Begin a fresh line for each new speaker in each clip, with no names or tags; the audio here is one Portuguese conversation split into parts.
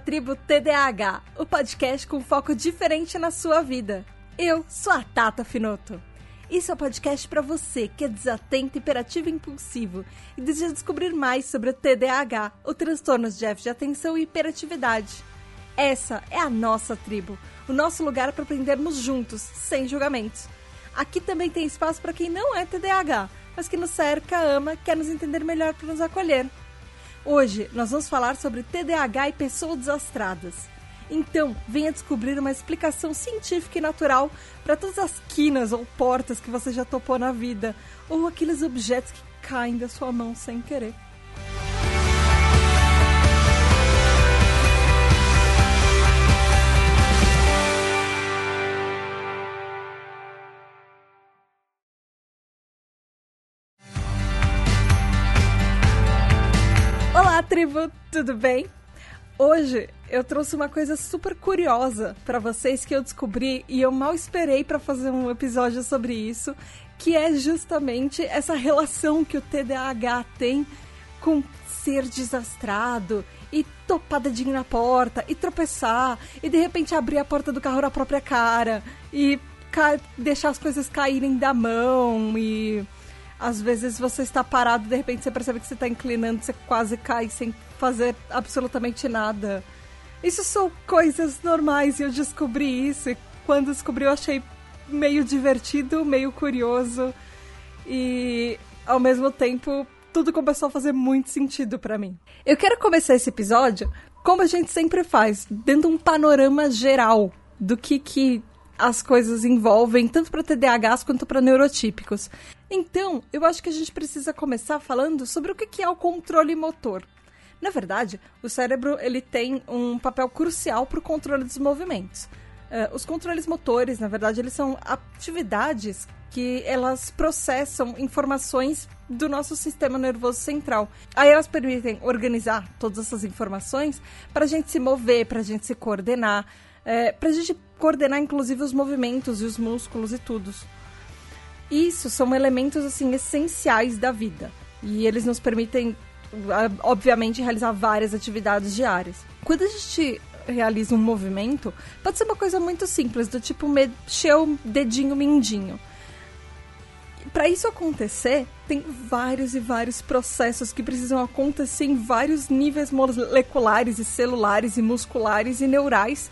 Tribo TDAH, o podcast com foco diferente na sua vida. Eu sou a Tata Finoto. Isso é um podcast para você que é desatento, hiperativo e impulsivo e deseja descobrir mais sobre o TDAH, o transtorno de déficit de atenção e hiperatividade. Essa é a nossa tribo, o nosso lugar para aprendermos juntos, sem julgamentos. Aqui também tem espaço para quem não é TDAH, mas que nos cerca, ama, quer nos entender melhor para nos acolher. Hoje nós vamos falar sobre TDAH e pessoas desastradas. Então, venha descobrir uma explicação científica e natural para todas as quinas ou portas que você já topou na vida, ou aqueles objetos que caem da sua mão sem querer. Tribo, tudo bem? Hoje eu trouxe uma coisa super curiosa para vocês que eu descobri e eu mal esperei para fazer um episódio sobre isso, que é justamente essa relação que o TDAH tem com ser desastrado e topar dedinho na porta e tropeçar e de repente abrir a porta do carro na própria cara e deixar as coisas caírem da mão e às vezes você está parado de repente você percebe que você está inclinando, você quase cai sem fazer absolutamente nada. Isso são coisas normais e eu descobri isso. E quando descobri, eu achei meio divertido, meio curioso. E ao mesmo tempo, tudo começou a fazer muito sentido para mim. Eu quero começar esse episódio como a gente sempre faz, dando um panorama geral do que, que as coisas envolvem, tanto para TDAHs quanto para neurotípicos. Então, eu acho que a gente precisa começar falando sobre o que é o controle motor. Na verdade, o cérebro ele tem um papel crucial para o controle dos movimentos. Uh, os controles motores, na verdade, eles são atividades que elas processam informações do nosso sistema nervoso central. Aí elas permitem organizar todas essas informações para a gente se mover, para a gente se coordenar, é, para a gente coordenar inclusive os movimentos e os músculos e tudo. Isso são elementos assim essenciais da vida e eles nos permitem obviamente, realizar várias atividades diárias. Quando a gente realiza um movimento, pode ser uma coisa muito simples, do tipo mexer o dedinho mindinho. Para isso acontecer, tem vários e vários processos que precisam acontecer em vários níveis moleculares e celulares e musculares e neurais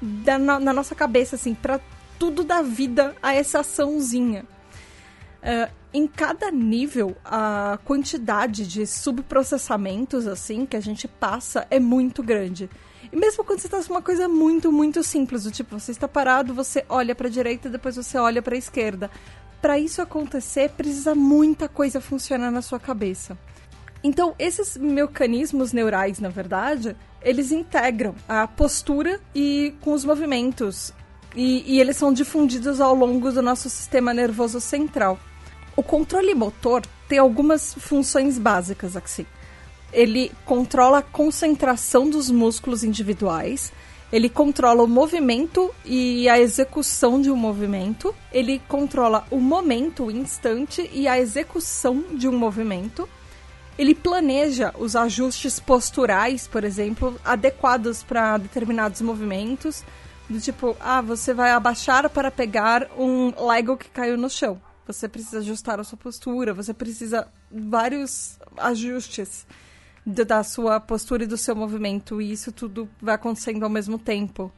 da, na, na nossa cabeça, assim, para tudo da vida a essa açãozinha. Uh, em cada nível, a quantidade de subprocessamentos, assim, que a gente passa é muito grande. E mesmo quando você está com uma coisa muito, muito simples, do tipo, você está parado, você olha para a direita, depois você olha para a esquerda. Para isso acontecer, precisa muita coisa funcionar na sua cabeça. Então, esses mecanismos neurais, na verdade, eles integram a postura e com os movimentos. E, e eles são difundidos ao longo do nosso sistema nervoso central. O controle motor tem algumas funções básicas assim. Ele controla a concentração dos músculos individuais, ele controla o movimento e a execução de um movimento, ele controla o momento, o instante e a execução de um movimento. Ele planeja os ajustes posturais, por exemplo, adequados para determinados movimentos, do tipo, ah, você vai abaixar para pegar um Lego que caiu no chão. Você precisa ajustar a sua postura, você precisa vários ajustes da sua postura e do seu movimento, e isso tudo vai acontecendo ao mesmo tempo,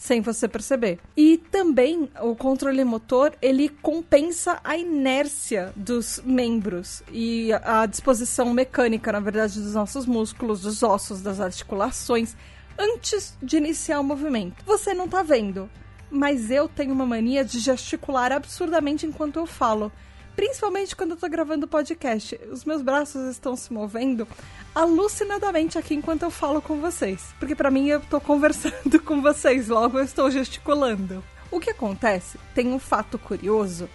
sem você perceber. E também o controle motor, ele compensa a inércia dos membros e a disposição mecânica, na verdade, dos nossos músculos, dos ossos, das articulações, antes de iniciar o movimento. Você não está vendo, mas eu tenho uma mania de gesticular absurdamente enquanto eu falo. Principalmente quando eu tô gravando podcast. Os meus braços estão se movendo alucinadamente aqui enquanto eu falo com vocês. Porque para mim eu tô conversando com vocês, logo eu estou gesticulando. O que acontece, tem um fato curioso,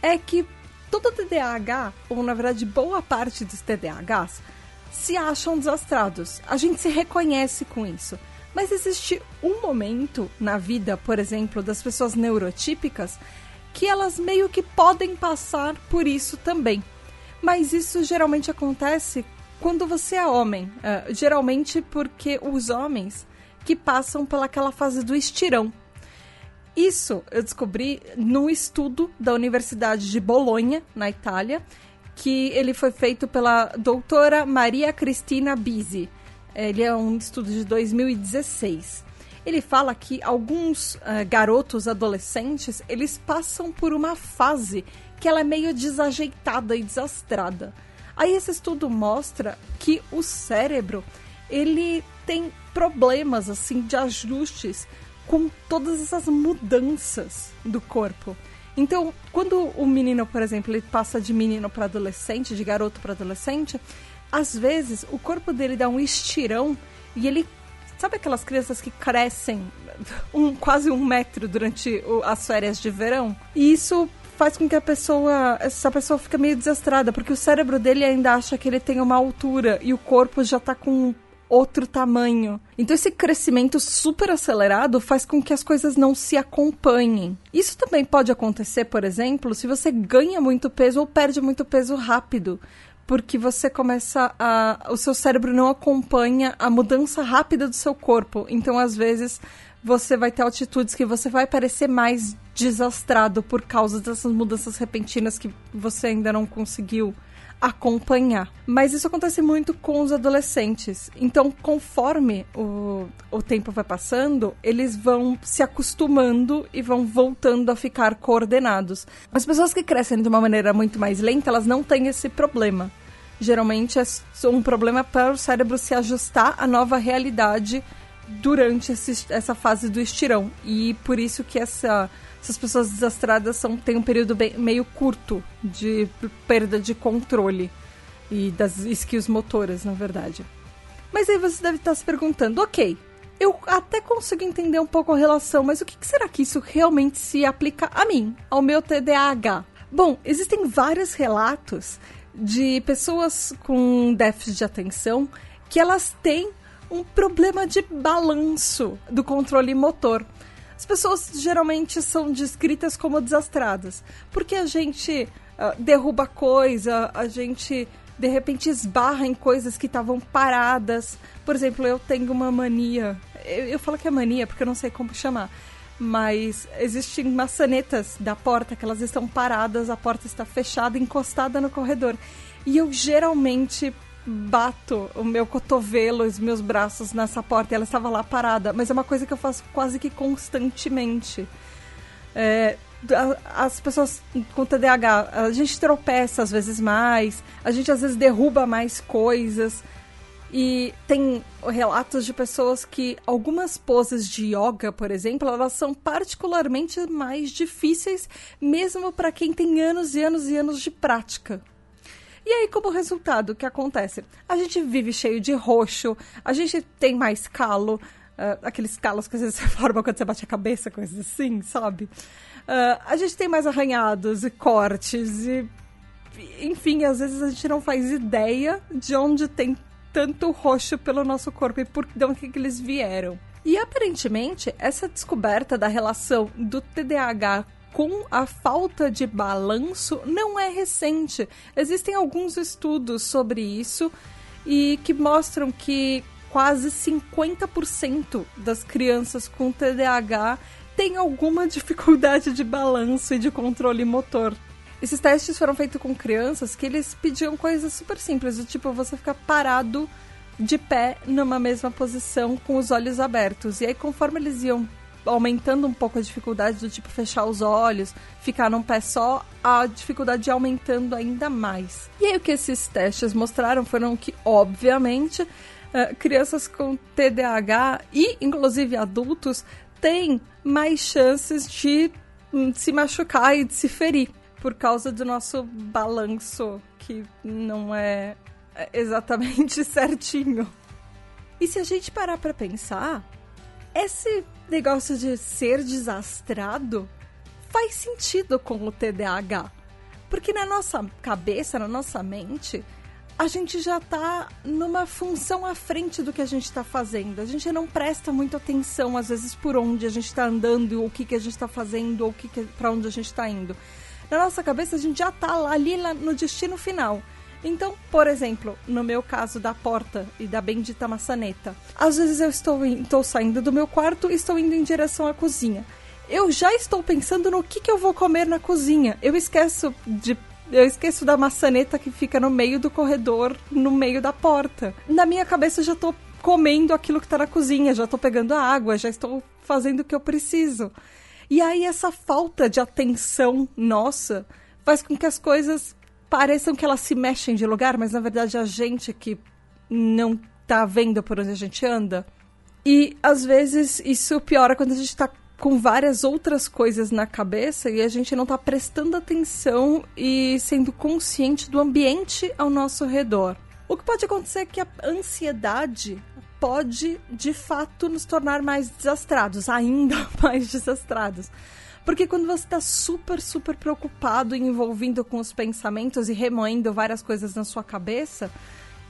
é que todo TDAH, ou na verdade boa parte dos TDAHs, se acham desastrados. A gente se reconhece com isso. Mas existe um momento na vida, por exemplo, das pessoas neurotípicas, que elas meio que podem passar por isso também. Mas isso geralmente acontece quando você é homem. Uh, geralmente porque os homens que passam pelaquela fase do estirão. Isso eu descobri num estudo da Universidade de Bolonha, na Itália, que ele foi feito pela doutora Maria Cristina Bisi. Ele é um estudo de 2016. Ele fala que alguns uh, garotos adolescentes, eles passam por uma fase que ela é meio desajeitada e desastrada. Aí esse estudo mostra que o cérebro, ele tem problemas assim de ajustes com todas essas mudanças do corpo. Então, quando o menino, por exemplo, ele passa de menino para adolescente, de garoto para adolescente, às vezes o corpo dele dá um estirão e ele. Sabe aquelas crianças que crescem um, quase um metro durante o, as férias de verão? E isso faz com que a pessoa, essa pessoa fica meio desastrada, porque o cérebro dele ainda acha que ele tem uma altura e o corpo já tá com outro tamanho. Então esse crescimento super acelerado faz com que as coisas não se acompanhem. Isso também pode acontecer, por exemplo, se você ganha muito peso ou perde muito peso rápido porque você começa a. O seu cérebro não acompanha a mudança rápida do seu corpo. Então, às vezes, você vai ter atitudes que você vai parecer mais desastrado por causa dessas mudanças repentinas que você ainda não conseguiu acompanhar. Mas isso acontece muito com os adolescentes. Então, conforme o, o tempo vai passando, eles vão se acostumando e vão voltando a ficar coordenados. As pessoas que crescem de uma maneira muito mais lenta, elas não têm esse problema. Geralmente é um problema para o cérebro se ajustar à nova realidade durante esse, essa fase do estirão. E por isso que essa essas pessoas desastradas são, têm um período bem, meio curto de perda de controle e das skills motoras, na verdade. Mas aí você deve estar se perguntando, ok, eu até consigo entender um pouco a relação, mas o que será que isso realmente se aplica a mim, ao meu TDAH? Bom, existem vários relatos de pessoas com déficit de atenção que elas têm um problema de balanço do controle motor. As pessoas geralmente são descritas como desastradas, porque a gente uh, derruba coisa, a gente de repente esbarra em coisas que estavam paradas. Por exemplo, eu tenho uma mania, eu, eu falo que é mania porque eu não sei como chamar, mas existem maçanetas da porta que elas estão paradas, a porta está fechada, encostada no corredor. E eu geralmente bato o meu cotovelo, os meus braços nessa porta e ela estava lá parada. Mas é uma coisa que eu faço quase que constantemente. É, as pessoas com TDAH, a gente tropeça às vezes mais, a gente às vezes derruba mais coisas. E tem relatos de pessoas que algumas poses de yoga, por exemplo, elas são particularmente mais difíceis, mesmo para quem tem anos e anos e anos de prática. E aí, como resultado, o que acontece? A gente vive cheio de roxo, a gente tem mais calo, uh, aqueles calos que às vezes você forma quando você bate a cabeça, coisas assim, sabe? Uh, a gente tem mais arranhados e cortes e. Enfim, às vezes a gente não faz ideia de onde tem tanto roxo pelo nosso corpo e por de onde que eles vieram. E aparentemente, essa descoberta da relação do TDAH com a falta de balanço não é recente. Existem alguns estudos sobre isso e que mostram que quase 50% das crianças com TDAH têm alguma dificuldade de balanço e de controle motor. Esses testes foram feitos com crianças que eles pediam coisas super simples, do tipo você ficar parado de pé numa mesma posição com os olhos abertos. E aí, conforme eles iam aumentando um pouco a dificuldade do tipo fechar os olhos, ficar num pé só, a dificuldade aumentando ainda mais. E aí o que esses testes mostraram foram que, obviamente, uh, crianças com TDAH e inclusive adultos têm mais chances de um, se machucar e de se ferir por causa do nosso balanço que não é, é exatamente certinho. E se a gente parar para pensar, esse negócio de ser desastrado faz sentido com o TDAH. Porque na nossa cabeça, na nossa mente, a gente já tá numa função à frente do que a gente está fazendo. A gente não presta muita atenção, às vezes, por onde a gente está andando, o que, que a gente está fazendo, ou que que, para onde a gente está indo. Na nossa cabeça, a gente já tá lá, ali no destino final. Então, por exemplo, no meu caso da porta e da bendita maçaneta, às vezes eu estou, estou saindo do meu quarto e estou indo em direção à cozinha. Eu já estou pensando no que, que eu vou comer na cozinha. Eu esqueço de eu esqueço da maçaneta que fica no meio do corredor, no meio da porta. Na minha cabeça eu já tô comendo aquilo que tá na cozinha, já tô pegando a água, já estou fazendo o que eu preciso. E aí essa falta de atenção nossa faz com que as coisas pareçam que elas se mexem de lugar, mas na verdade a gente que não tá vendo por onde a gente anda. E às vezes isso piora quando a gente tá com várias outras coisas na cabeça e a gente não tá prestando atenção e sendo consciente do ambiente ao nosso redor. O que pode acontecer é que a ansiedade pode de fato nos tornar mais desastrados, ainda mais desastrados. Porque quando você está super, super preocupado e envolvido com os pensamentos e remoendo várias coisas na sua cabeça,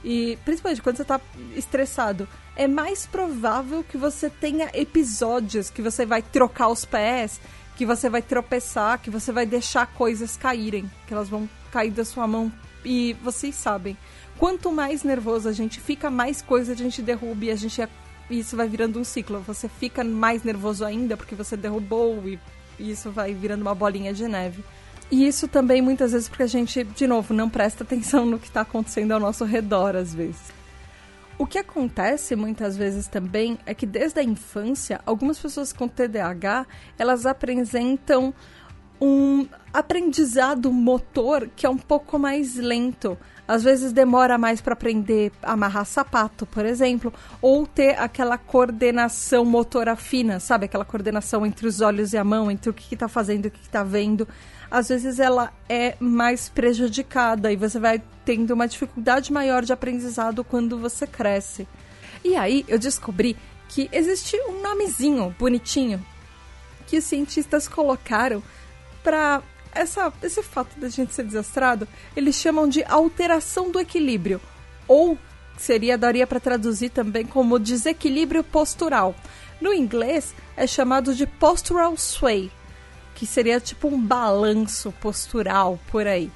e principalmente quando você está estressado, é mais provável que você tenha episódios que você vai trocar os pés, que você vai tropeçar, que você vai deixar coisas caírem, que elas vão cair da sua mão. E vocês sabem, quanto mais nervoso a gente fica, mais coisa a gente derruba e a gente e isso vai virando um ciclo. Você fica mais nervoso ainda porque você derrubou e e isso vai virando uma bolinha de neve. E isso também muitas vezes porque a gente, de novo, não presta atenção no que está acontecendo ao nosso redor às vezes. O que acontece muitas vezes também é que desde a infância, algumas pessoas com TDAH, elas apresentam um aprendizado motor que é um pouco mais lento. Às vezes demora mais para aprender a amarrar sapato, por exemplo, ou ter aquela coordenação motora fina, sabe? Aquela coordenação entre os olhos e a mão, entre o que está fazendo e o que está vendo. Às vezes ela é mais prejudicada e você vai tendo uma dificuldade maior de aprendizado quando você cresce. E aí eu descobri que existe um nomezinho bonitinho que os cientistas colocaram para essa, esse fato da gente ser desastrado, eles chamam de alteração do equilíbrio. Ou seria, daria para traduzir também como desequilíbrio postural. No inglês é chamado de postural sway, que seria tipo um balanço postural por aí.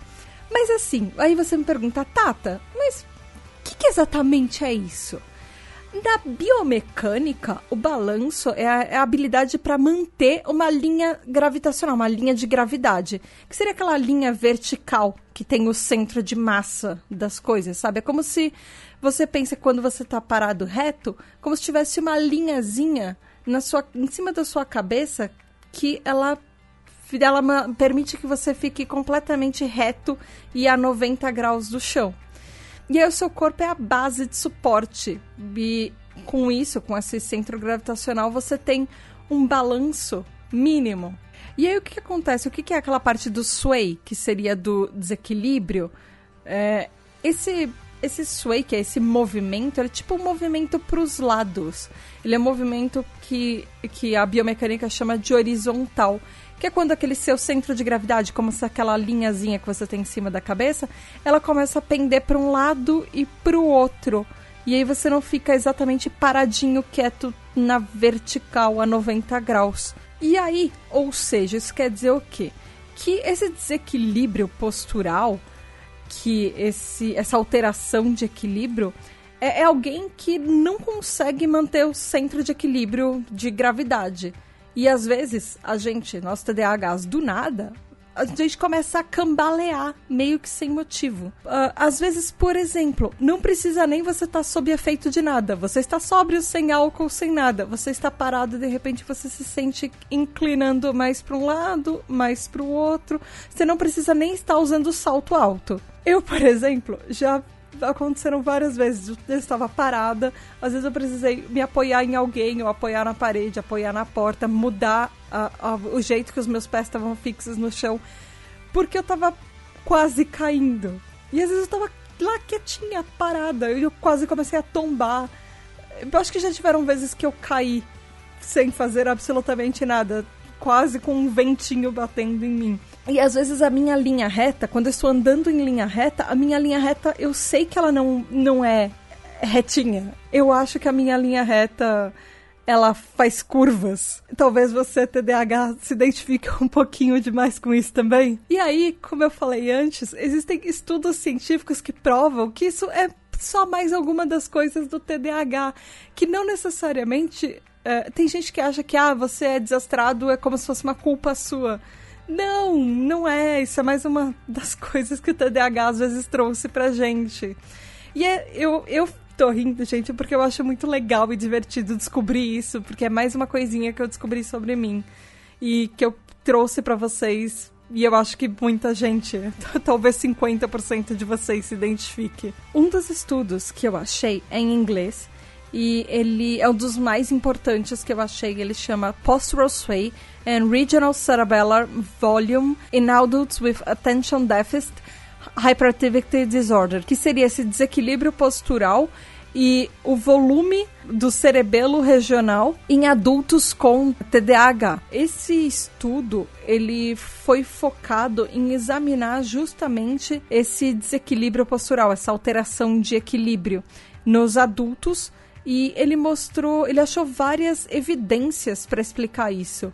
Mas assim, aí você me pergunta, Tata, mas o que, que exatamente é isso? Na biomecânica, o balanço é a, é a habilidade para manter uma linha gravitacional, uma linha de gravidade, que seria aquela linha vertical que tem o centro de massa das coisas, sabe? É como se você pensa quando você está parado reto, como se tivesse uma linhazinha na sua, em cima da sua cabeça que ela ela permite que você fique completamente reto e a 90 graus do chão. E aí o seu corpo é a base de suporte. E com isso, com esse centro gravitacional, você tem um balanço mínimo. E aí o que, acontece? O que, que, é aquela parte do sway, que seria do desequilíbrio? É, esse, esse sway, que é esse movimento, ele é tipo um movimento para os lados. Ele é um movimento que, que a biomecânica chama de horizontal que é quando aquele seu centro de gravidade, como se aquela linhazinha que você tem em cima da cabeça, ela começa a pender para um lado e para o outro. E aí você não fica exatamente paradinho, quieto na vertical a 90 graus. E aí, ou seja, isso quer dizer o quê? Que esse desequilíbrio postural, que esse, essa alteração de equilíbrio, é, é alguém que não consegue manter o centro de equilíbrio de gravidade. E às vezes, a gente, nós TDAHs, do nada, a gente começa a cambalear, meio que sem motivo. Uh, às vezes, por exemplo, não precisa nem você estar tá sob efeito de nada. Você está sóbrio, sem álcool, sem nada. Você está parado e de repente você se sente inclinando mais para um lado, mais para o outro. Você não precisa nem estar usando salto alto. Eu, por exemplo, já aconteceram várias vezes. Eu estava parada, às vezes eu precisei me apoiar em alguém, ou apoiar na parede, apoiar na porta, mudar a, a, o jeito que os meus pés estavam fixos no chão, porque eu estava quase caindo. E às vezes eu estava lá quietinha, parada, e eu quase comecei a tombar. Eu acho que já tiveram vezes que eu caí sem fazer absolutamente nada, quase com um ventinho batendo em mim. E às vezes a minha linha reta, quando eu estou andando em linha reta, a minha linha reta, eu sei que ela não, não é retinha. Eu acho que a minha linha reta ela faz curvas. Talvez você, TDAH, se identifique um pouquinho demais com isso também. E aí, como eu falei antes, existem estudos científicos que provam que isso é só mais alguma das coisas do TDAH, que não necessariamente. Uh, tem gente que acha que, ah, você é desastrado, é como se fosse uma culpa sua. Não, não é. Isso é mais uma das coisas que o TDAH às vezes trouxe pra gente. E é, eu, eu tô rindo, gente, porque eu acho muito legal e divertido descobrir isso, porque é mais uma coisinha que eu descobri sobre mim e que eu trouxe para vocês. E eu acho que muita gente, talvez 50% de vocês se identifique. Um dos estudos que eu achei é em inglês e ele é um dos mais importantes que eu achei. Ele chama Postural Sway and Regional Cerebellar Volume in Adults with Attention Deficit Hyperactivity Disorder, que seria esse desequilíbrio postural e o volume do cerebelo regional em adultos com TDAH. Esse estudo ele foi focado em examinar justamente esse desequilíbrio postural, essa alteração de equilíbrio nos adultos e ele mostrou, ele achou várias evidências para explicar isso.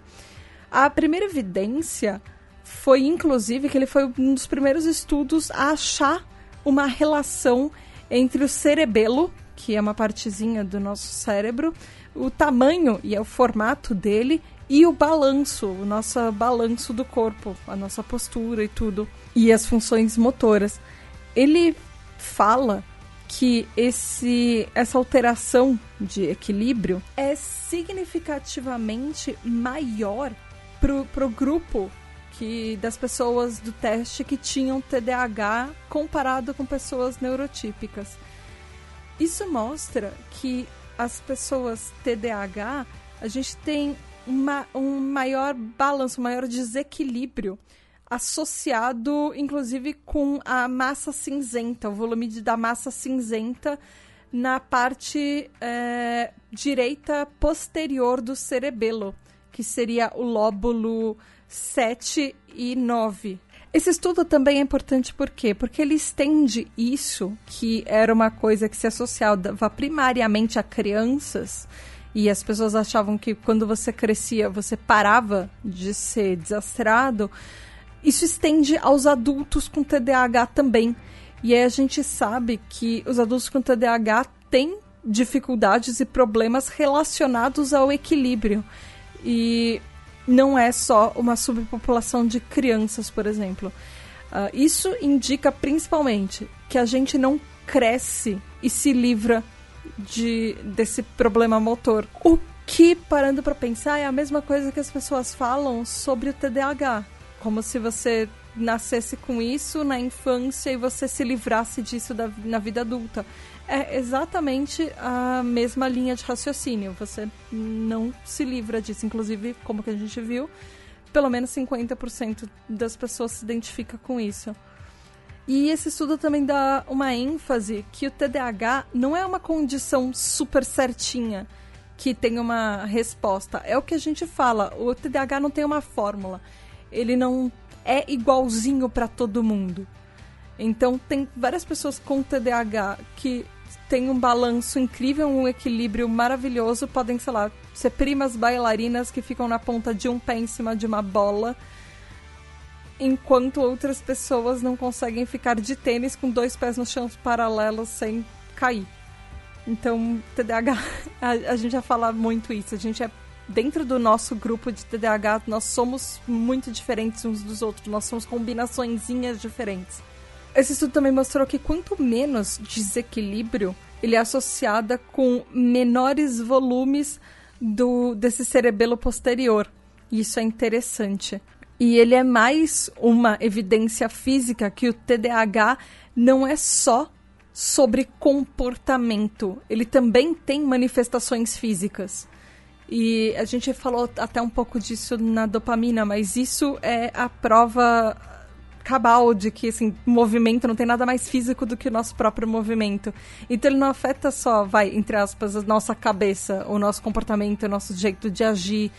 A primeira evidência foi inclusive que ele foi um dos primeiros estudos a achar uma relação entre o cerebelo, que é uma partezinha do nosso cérebro, o tamanho e o formato dele e o balanço, o nosso balanço do corpo, a nossa postura e tudo, e as funções motoras. Ele fala que esse, essa alteração de equilíbrio é significativamente maior para o grupo que das pessoas do teste que tinham TDAH comparado com pessoas neurotípicas. Isso mostra que as pessoas TDAH, a gente tem uma, um maior balanço, um maior desequilíbrio associado, inclusive, com a massa cinzenta, o volume da massa cinzenta na parte é, direita posterior do cerebelo, que seria o lóbulo 7 e 9. Esse estudo também é importante por quê? Porque ele estende isso, que era uma coisa que se associava primariamente a crianças, e as pessoas achavam que quando você crescia você parava de ser desastrado. Isso estende aos adultos com TDAH também. E aí a gente sabe que os adultos com TDAH têm dificuldades e problemas relacionados ao equilíbrio. E não é só uma subpopulação de crianças, por exemplo. Uh, isso indica principalmente que a gente não cresce e se livra de, desse problema motor. O que, parando para pensar, é a mesma coisa que as pessoas falam sobre o TDAH. Como se você nascesse com isso na infância e você se livrasse disso da, na vida adulta é exatamente a mesma linha de raciocínio. Você não se livra disso. Inclusive, como que a gente viu, pelo menos 50% das pessoas se identifica com isso. E esse estudo também dá uma ênfase que o TDAH não é uma condição super certinha que tem uma resposta. É o que a gente fala, o TDAH não tem uma fórmula. Ele não é igualzinho para todo mundo. Então tem várias pessoas com TDAH que tem um balanço incrível, um equilíbrio maravilhoso. Podem, sei lá, ser primas bailarinas que ficam na ponta de um pé em cima de uma bola. Enquanto outras pessoas não conseguem ficar de tênis com dois pés no chão paralelos sem cair. Então, TDAH, a, a gente já fala muito isso. A gente é dentro do nosso grupo de TDAH, nós somos muito diferentes uns dos outros, nós somos combinaçõezinhas diferentes. Esse estudo também mostrou que quanto menos desequilíbrio, ele é associada com menores volumes do desse cerebelo posterior. Isso é interessante. E ele é mais uma evidência física que o TDAH não é só sobre comportamento, ele também tem manifestações físicas. E a gente falou até um pouco disso na dopamina, mas isso é a prova cabal de que, assim, movimento não tem nada mais físico do que o nosso próprio movimento. Então ele não afeta só, vai, entre aspas, a nossa cabeça, o nosso comportamento, o nosso jeito de agir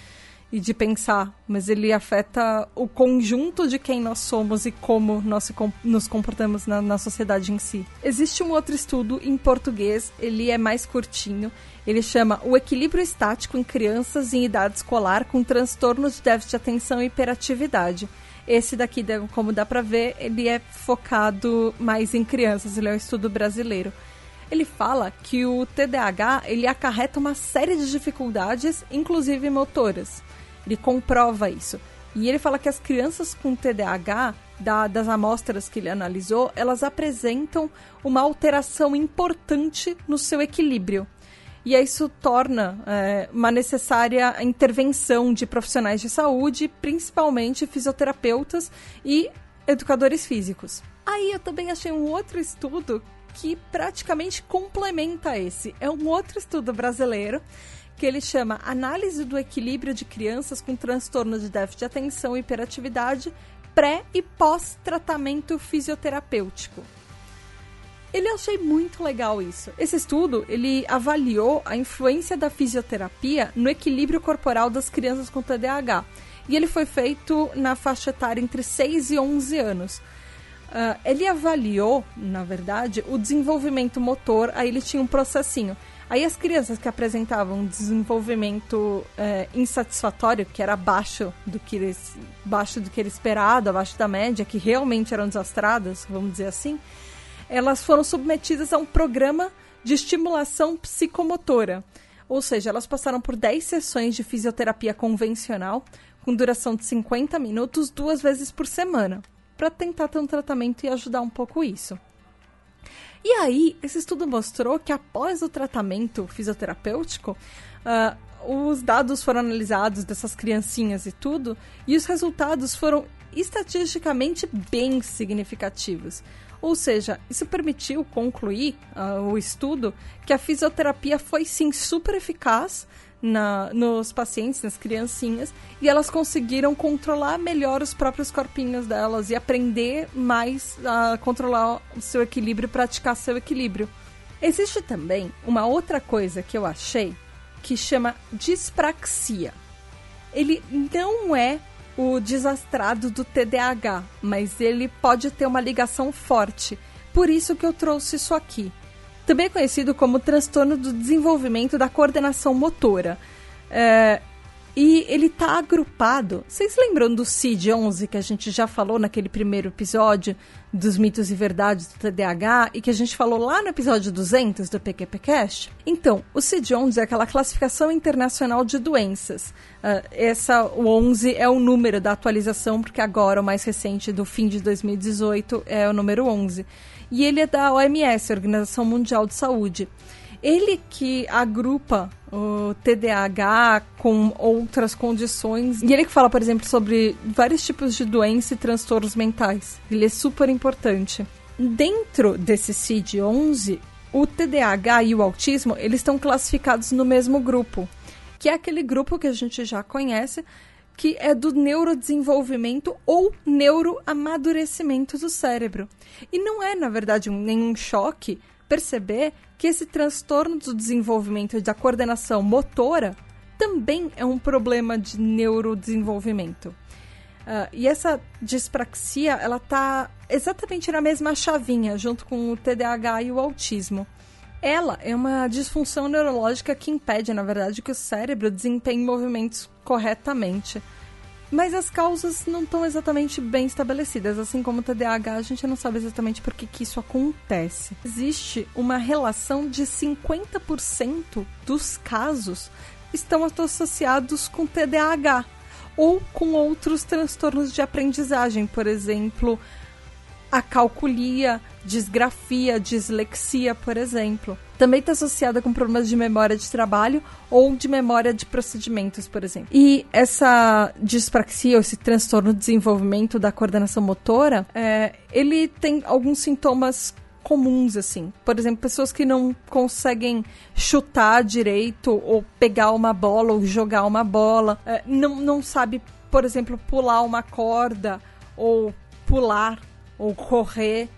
e de pensar, mas ele afeta o conjunto de quem nós somos e como nós nos comportamos na, na sociedade em si. Existe um outro estudo em português, ele é mais curtinho, ele chama O Equilíbrio Estático em Crianças em Idade Escolar com Transtornos de Déficit de Atenção e Hiperatividade. Esse daqui, como dá pra ver, ele é focado mais em crianças, ele é um estudo brasileiro. Ele fala que o TDAH ele acarreta uma série de dificuldades, inclusive motoras. Ele comprova isso. E ele fala que as crianças com TDAH, da, das amostras que ele analisou, elas apresentam uma alteração importante no seu equilíbrio. E isso torna é, uma necessária intervenção de profissionais de saúde, principalmente fisioterapeutas e educadores físicos. Aí eu também achei um outro estudo que praticamente complementa esse. É um outro estudo brasileiro que ele chama Análise do Equilíbrio de Crianças com Transtorno de Déficit de Atenção e Hiperatividade pré e pós-tratamento fisioterapêutico. Ele achei muito legal isso. Esse estudo, ele avaliou a influência da fisioterapia no equilíbrio corporal das crianças com TDAH. E ele foi feito na faixa etária entre 6 e 11 anos. Uh, ele avaliou, na verdade, o desenvolvimento motor, aí ele tinha um processinho. Aí as crianças que apresentavam desenvolvimento é, insatisfatório, que era abaixo do que eles, do que era esperado, abaixo da média, que realmente eram desastradas, vamos dizer assim, elas foram submetidas a um programa de estimulação psicomotora. Ou seja, elas passaram por 10 sessões de fisioterapia convencional, com duração de 50 minutos, duas vezes por semana, para tentar ter um tratamento e ajudar um pouco isso. E aí, esse estudo mostrou que após o tratamento fisioterapêutico, uh, os dados foram analisados dessas criancinhas e tudo, e os resultados foram estatisticamente bem significativos. Ou seja, isso permitiu concluir uh, o estudo que a fisioterapia foi sim super eficaz na, nos pacientes, nas criancinhas, e elas conseguiram controlar melhor os próprios corpinhos delas e aprender mais a controlar o seu equilíbrio praticar seu equilíbrio. Existe também uma outra coisa que eu achei que chama dispraxia. Ele não é o desastrado do TDAH, mas ele pode ter uma ligação forte. Por isso que eu trouxe isso aqui também é conhecido como transtorno do desenvolvimento da coordenação motora. É, e ele está agrupado. Vocês lembram do CID-11 que a gente já falou naquele primeiro episódio dos mitos e verdades do TDAH e que a gente falou lá no episódio 200 do PQPcast? Então, o CID-11 é aquela classificação internacional de doenças. Uh, essa, o 11 é o número da atualização, porque agora o mais recente do fim de 2018 é o número 11 e ele é da OMS, Organização Mundial de Saúde. Ele que agrupa o TDAH com outras condições. E ele que fala, por exemplo, sobre vários tipos de doenças e transtornos mentais. Ele é super importante. Dentro desse CID-11, o TDAH e o autismo, eles estão classificados no mesmo grupo, que é aquele grupo que a gente já conhece, que é do neurodesenvolvimento ou neuroamadurecimento do cérebro. E não é, na verdade, um, nenhum choque perceber que esse transtorno do desenvolvimento da coordenação motora também é um problema de neurodesenvolvimento. Uh, e essa dispraxia, ela tá exatamente na mesma chavinha, junto com o TDAH e o autismo. Ela é uma disfunção neurológica que impede, na verdade, que o cérebro desempenhe movimentos corretamente. Mas as causas não estão exatamente bem estabelecidas, assim como o TDAH, a gente não sabe exatamente por que, que isso acontece. Existe uma relação de 50% dos casos estão associados com TDAH ou com outros transtornos de aprendizagem, por exemplo, a calculia, disgrafia, dislexia, por exemplo. Também está associada com problemas de memória de trabalho ou de memória de procedimentos, por exemplo. E essa dispraxia, ou esse transtorno de desenvolvimento da coordenação motora, é, ele tem alguns sintomas comuns, assim. Por exemplo, pessoas que não conseguem chutar direito, ou pegar uma bola, ou jogar uma bola, é, não, não sabe, por exemplo, pular uma corda, ou pular ou correr.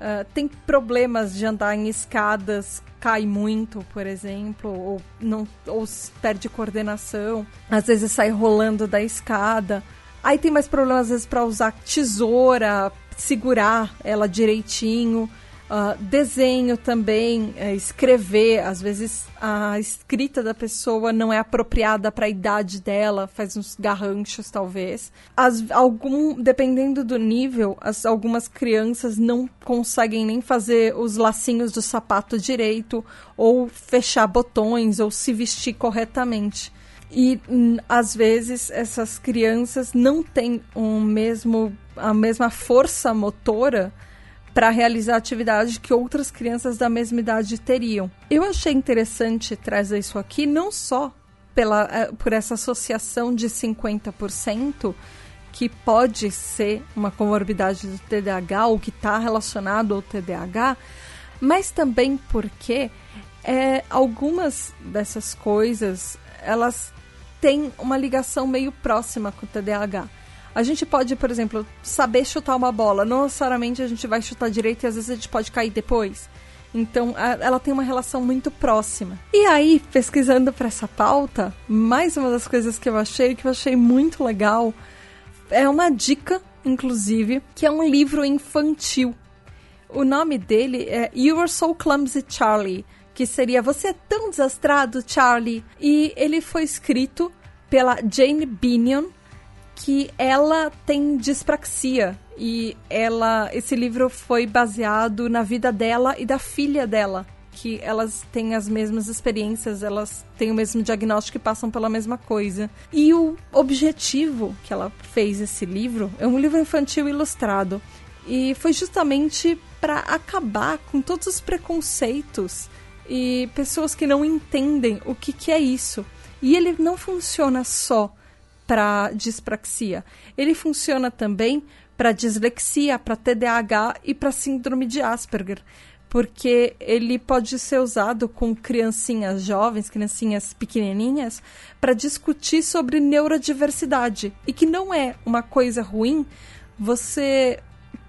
Uh, tem problemas de andar em escadas, cai muito, por exemplo, ou, não, ou perde coordenação, às vezes sai rolando da escada. Aí tem mais problemas, às vezes, para usar tesoura, segurar ela direitinho. Uh, desenho também, uh, escrever, às vezes a escrita da pessoa não é apropriada para a idade dela, faz uns garranchos talvez. As, algum, dependendo do nível, as, algumas crianças não conseguem nem fazer os lacinhos do sapato direito, ou fechar botões, ou se vestir corretamente. E hum, às vezes essas crianças não têm um mesmo, a mesma força motora para realizar atividade que outras crianças da mesma idade teriam. Eu achei interessante trazer isso aqui não só pela, eh, por essa associação de 50% que pode ser uma comorbidade do TDAH ou que está relacionado ao TDAH, mas também porque é, algumas dessas coisas elas têm uma ligação meio próxima com o TDAH. A gente pode, por exemplo, saber chutar uma bola. Não necessariamente a gente vai chutar direito e às vezes a gente pode cair depois. Então, a, ela tem uma relação muito próxima. E aí, pesquisando para essa pauta, mais uma das coisas que eu achei, que eu achei muito legal, é uma dica, inclusive, que é um livro infantil. O nome dele é You Are So Clumsy, Charlie, que seria Você é tão desastrado, Charlie. E ele foi escrito pela Jane Binion, que ela tem dispraxia e ela esse livro foi baseado na vida dela e da filha dela que elas têm as mesmas experiências, elas têm o mesmo diagnóstico e passam pela mesma coisa. E o objetivo que ela fez esse livro é um livro infantil ilustrado e foi justamente para acabar com todos os preconceitos e pessoas que não entendem o que, que é isso. E ele não funciona só para dispraxia. Ele funciona também para dislexia, para TDAH e para síndrome de Asperger, porque ele pode ser usado com criancinhas jovens, criancinhas pequenininhas, para discutir sobre neurodiversidade e que não é uma coisa ruim você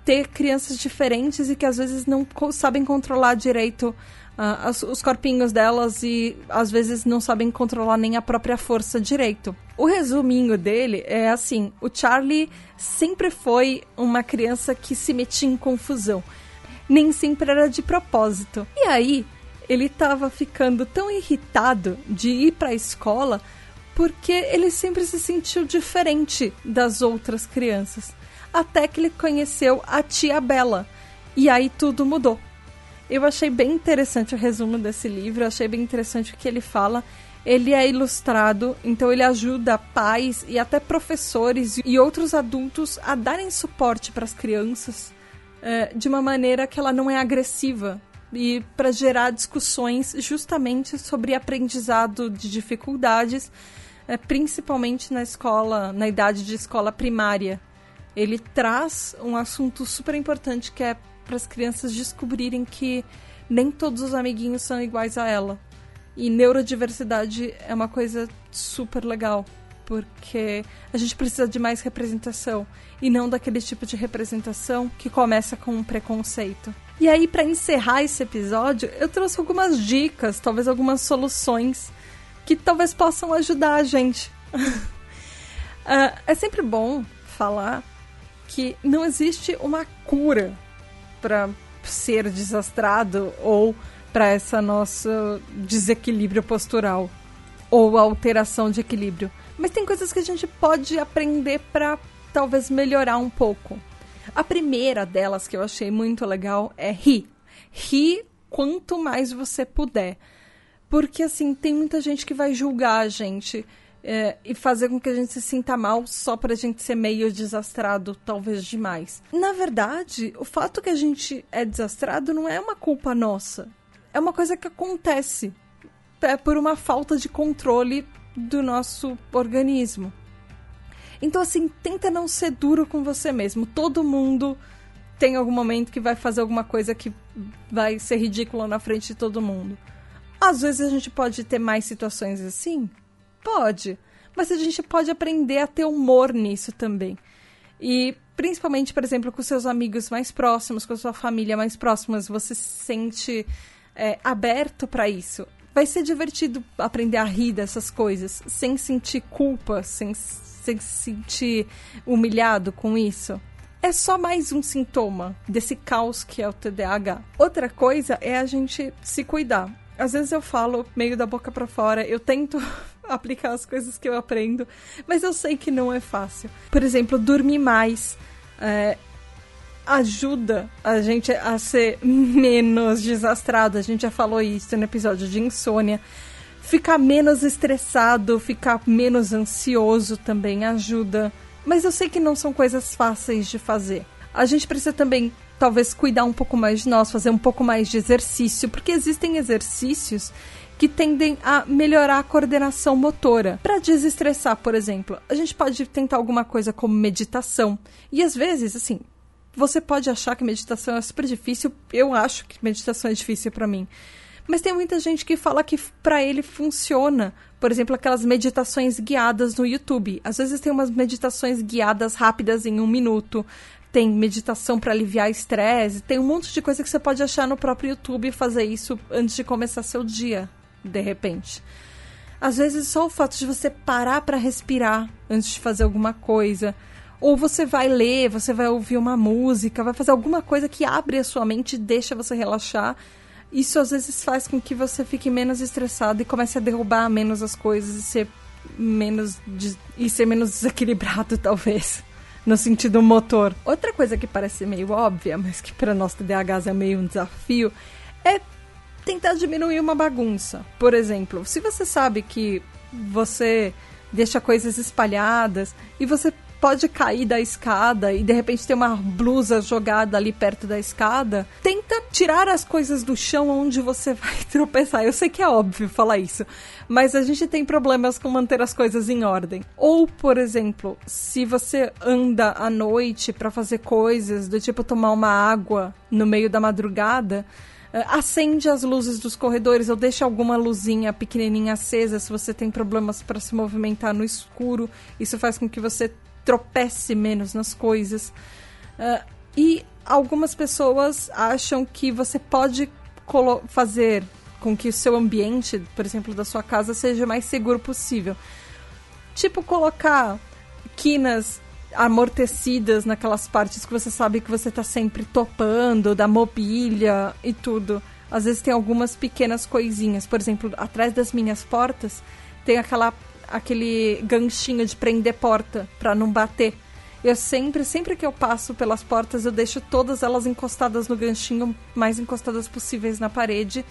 ter crianças diferentes e que às vezes não sabem controlar direito uh, as, os corpinhos delas e às vezes não sabem controlar nem a própria força direito. O resuminho dele é assim: o Charlie sempre foi uma criança que se metia em confusão. Nem sempre era de propósito. E aí, ele estava ficando tão irritado de ir para a escola porque ele sempre se sentiu diferente das outras crianças. Até que ele conheceu a tia Bela. E aí tudo mudou. Eu achei bem interessante o resumo desse livro, achei bem interessante o que ele fala. Ele é ilustrado, então ele ajuda pais e até professores e outros adultos a darem suporte para as crianças é, de uma maneira que ela não é agressiva e para gerar discussões justamente sobre aprendizado de dificuldades, é, principalmente na escola, na idade de escola primária. Ele traz um assunto super importante que é para as crianças descobrirem que nem todos os amiguinhos são iguais a ela. E neurodiversidade é uma coisa super legal, porque a gente precisa de mais representação e não daquele tipo de representação que começa com um preconceito. E aí, para encerrar esse episódio, eu trouxe algumas dicas, talvez algumas soluções que talvez possam ajudar a gente. uh, é sempre bom falar que não existe uma cura para ser desastrado ou para essa nosso desequilíbrio postural ou alteração de equilíbrio. Mas tem coisas que a gente pode aprender para talvez melhorar um pouco. A primeira delas que eu achei muito legal é rir. Rir quanto mais você puder. Porque assim, tem muita gente que vai julgar a gente é, e fazer com que a gente se sinta mal só pra gente ser meio desastrado, talvez demais. Na verdade, o fato que a gente é desastrado não é uma culpa nossa. É uma coisa que acontece. É por uma falta de controle do nosso organismo. Então, assim, tenta não ser duro com você mesmo. Todo mundo tem algum momento que vai fazer alguma coisa que vai ser ridícula na frente de todo mundo. Às vezes a gente pode ter mais situações assim, Pode. Mas a gente pode aprender a ter humor nisso também. E principalmente, por exemplo, com seus amigos mais próximos, com a sua família mais próxima, você se sente é, aberto para isso. Vai ser divertido aprender a rir dessas coisas, sem sentir culpa, sem, sem se sentir humilhado com isso. É só mais um sintoma desse caos que é o TDAH. Outra coisa é a gente se cuidar. Às vezes eu falo meio da boca para fora, eu tento aplicar as coisas que eu aprendo, mas eu sei que não é fácil. Por exemplo, dormir mais. É, ajuda a gente a ser menos desastrado. A gente já falou isso no episódio de insônia. Ficar menos estressado, ficar menos ansioso também ajuda. Mas eu sei que não são coisas fáceis de fazer. A gente precisa também, talvez, cuidar um pouco mais de nós, fazer um pouco mais de exercício, porque existem exercícios que tendem a melhorar a coordenação motora. Para desestressar, por exemplo, a gente pode tentar alguma coisa como meditação. E às vezes, assim, você pode achar que meditação é super difícil. Eu acho que meditação é difícil para mim. Mas tem muita gente que fala que para ele funciona. Por exemplo, aquelas meditações guiadas no YouTube. Às vezes tem umas meditações guiadas rápidas em um minuto. Tem meditação para aliviar estresse. Tem um monte de coisa que você pode achar no próprio YouTube e fazer isso antes de começar seu dia, de repente. Às vezes só o fato de você parar para respirar antes de fazer alguma coisa ou você vai ler, você vai ouvir uma música, vai fazer alguma coisa que abre a sua mente e deixa você relaxar. Isso às vezes faz com que você fique menos estressado e comece a derrubar menos as coisas e ser menos e ser menos desequilibrado talvez no sentido motor. Outra coisa que parece meio óbvia, mas que para nós TDAHs é meio um desafio, é tentar diminuir uma bagunça. Por exemplo, se você sabe que você deixa coisas espalhadas e você pode cair da escada e de repente ter uma blusa jogada ali perto da escada, tenta tirar as coisas do chão onde você vai tropeçar. Eu sei que é óbvio falar isso, mas a gente tem problemas com manter as coisas em ordem. Ou, por exemplo, se você anda à noite para fazer coisas do tipo tomar uma água no meio da madrugada, acende as luzes dos corredores ou deixa alguma luzinha pequenininha acesa se você tem problemas para se movimentar no escuro. Isso faz com que você tropece menos nas coisas. Uh, e algumas pessoas acham que você pode fazer com que o seu ambiente, por exemplo, da sua casa, seja o mais seguro possível. Tipo, colocar quinas amortecidas naquelas partes que você sabe que você está sempre topando, da mobília e tudo. Às vezes tem algumas pequenas coisinhas. Por exemplo, atrás das minhas portas tem aquela aquele ganchinho de prender porta para não bater. Eu sempre, sempre que eu passo pelas portas, eu deixo todas elas encostadas no ganchinho, mais encostadas possíveis na parede.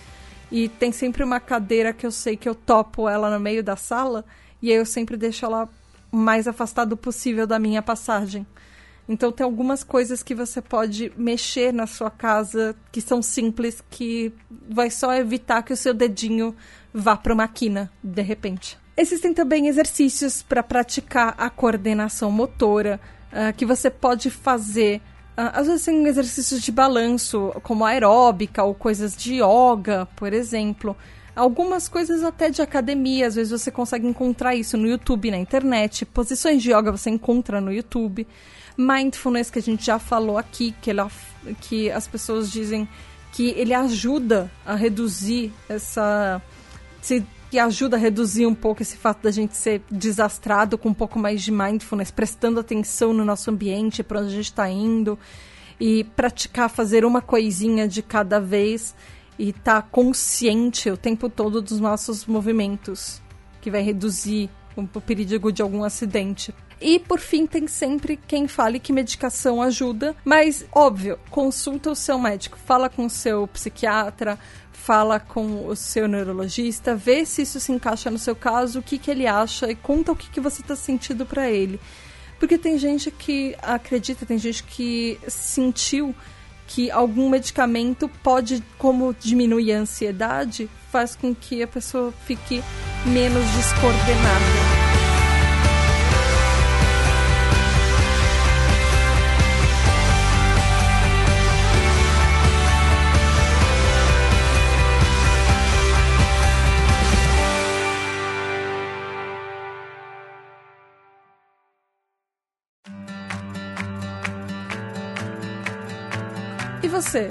E tem sempre uma cadeira que eu sei que eu topo ela no meio da sala, e aí eu sempre deixo ela mais afastado possível da minha passagem. Então tem algumas coisas que você pode mexer na sua casa que são simples, que vai só evitar que o seu dedinho vá para uma quina de repente. Existem também exercícios para praticar a coordenação motora uh, que você pode fazer. Uh, às vezes tem exercícios de balanço, como aeróbica ou coisas de yoga, por exemplo. Algumas coisas até de academia, às vezes você consegue encontrar isso no YouTube, na internet. Posições de yoga você encontra no YouTube. Mindfulness, que a gente já falou aqui, que, ela, que as pessoas dizem que ele ajuda a reduzir essa. Se que ajuda a reduzir um pouco esse fato da gente ser desastrado com um pouco mais de mindfulness, prestando atenção no nosso ambiente, para onde a gente está indo e praticar fazer uma coisinha de cada vez e tá consciente o tempo todo dos nossos movimentos, que vai reduzir o perigo de algum acidente. E por fim, tem sempre quem fale que medicação ajuda, mas óbvio, consulta o seu médico, fala com o seu psiquiatra, fala com o seu neurologista, vê se isso se encaixa no seu caso, o que, que ele acha e conta o que, que você está sentindo para ele. Porque tem gente que acredita, tem gente que sentiu que algum medicamento pode, como diminuir a ansiedade, faz com que a pessoa fique menos descoordenada. Você?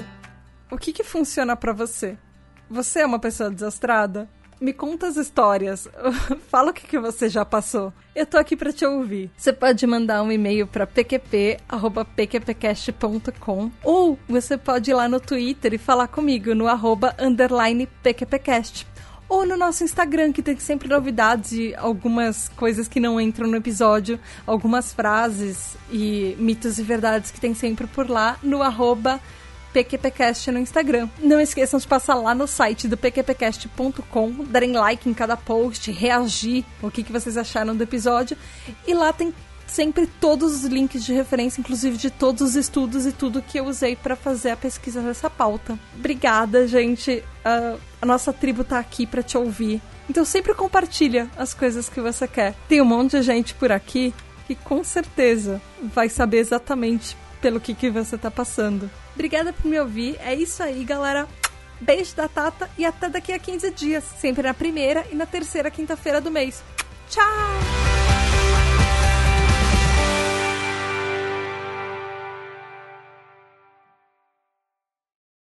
O que que funciona para você? Você é uma pessoa desastrada? Me conta as histórias. Fala o que, que você já passou. Eu tô aqui para te ouvir. Você pode mandar um e-mail para pqp@pqpcast.com ou você pode ir lá no Twitter e falar comigo no arroba underline pqpcast ou no nosso Instagram, que tem sempre novidades e algumas coisas que não entram no episódio, algumas frases e mitos e verdades que tem sempre por lá, no arroba PQPcast no Instagram. Não esqueçam de passar lá no site do pqpcast.com, darem like em cada post, reagir o que, que vocês acharam do episódio. E lá tem sempre todos os links de referência, inclusive de todos os estudos e tudo que eu usei para fazer a pesquisa dessa pauta. Obrigada, gente. Uh, a nossa tribo tá aqui para te ouvir. Então sempre compartilha as coisas que você quer. Tem um monte de gente por aqui que com certeza vai saber exatamente pelo que, que você tá passando. Obrigada por me ouvir. É isso aí, galera. Beijo da Tata e até daqui a 15 dias, sempre na primeira e na terceira quinta-feira do mês. Tchau!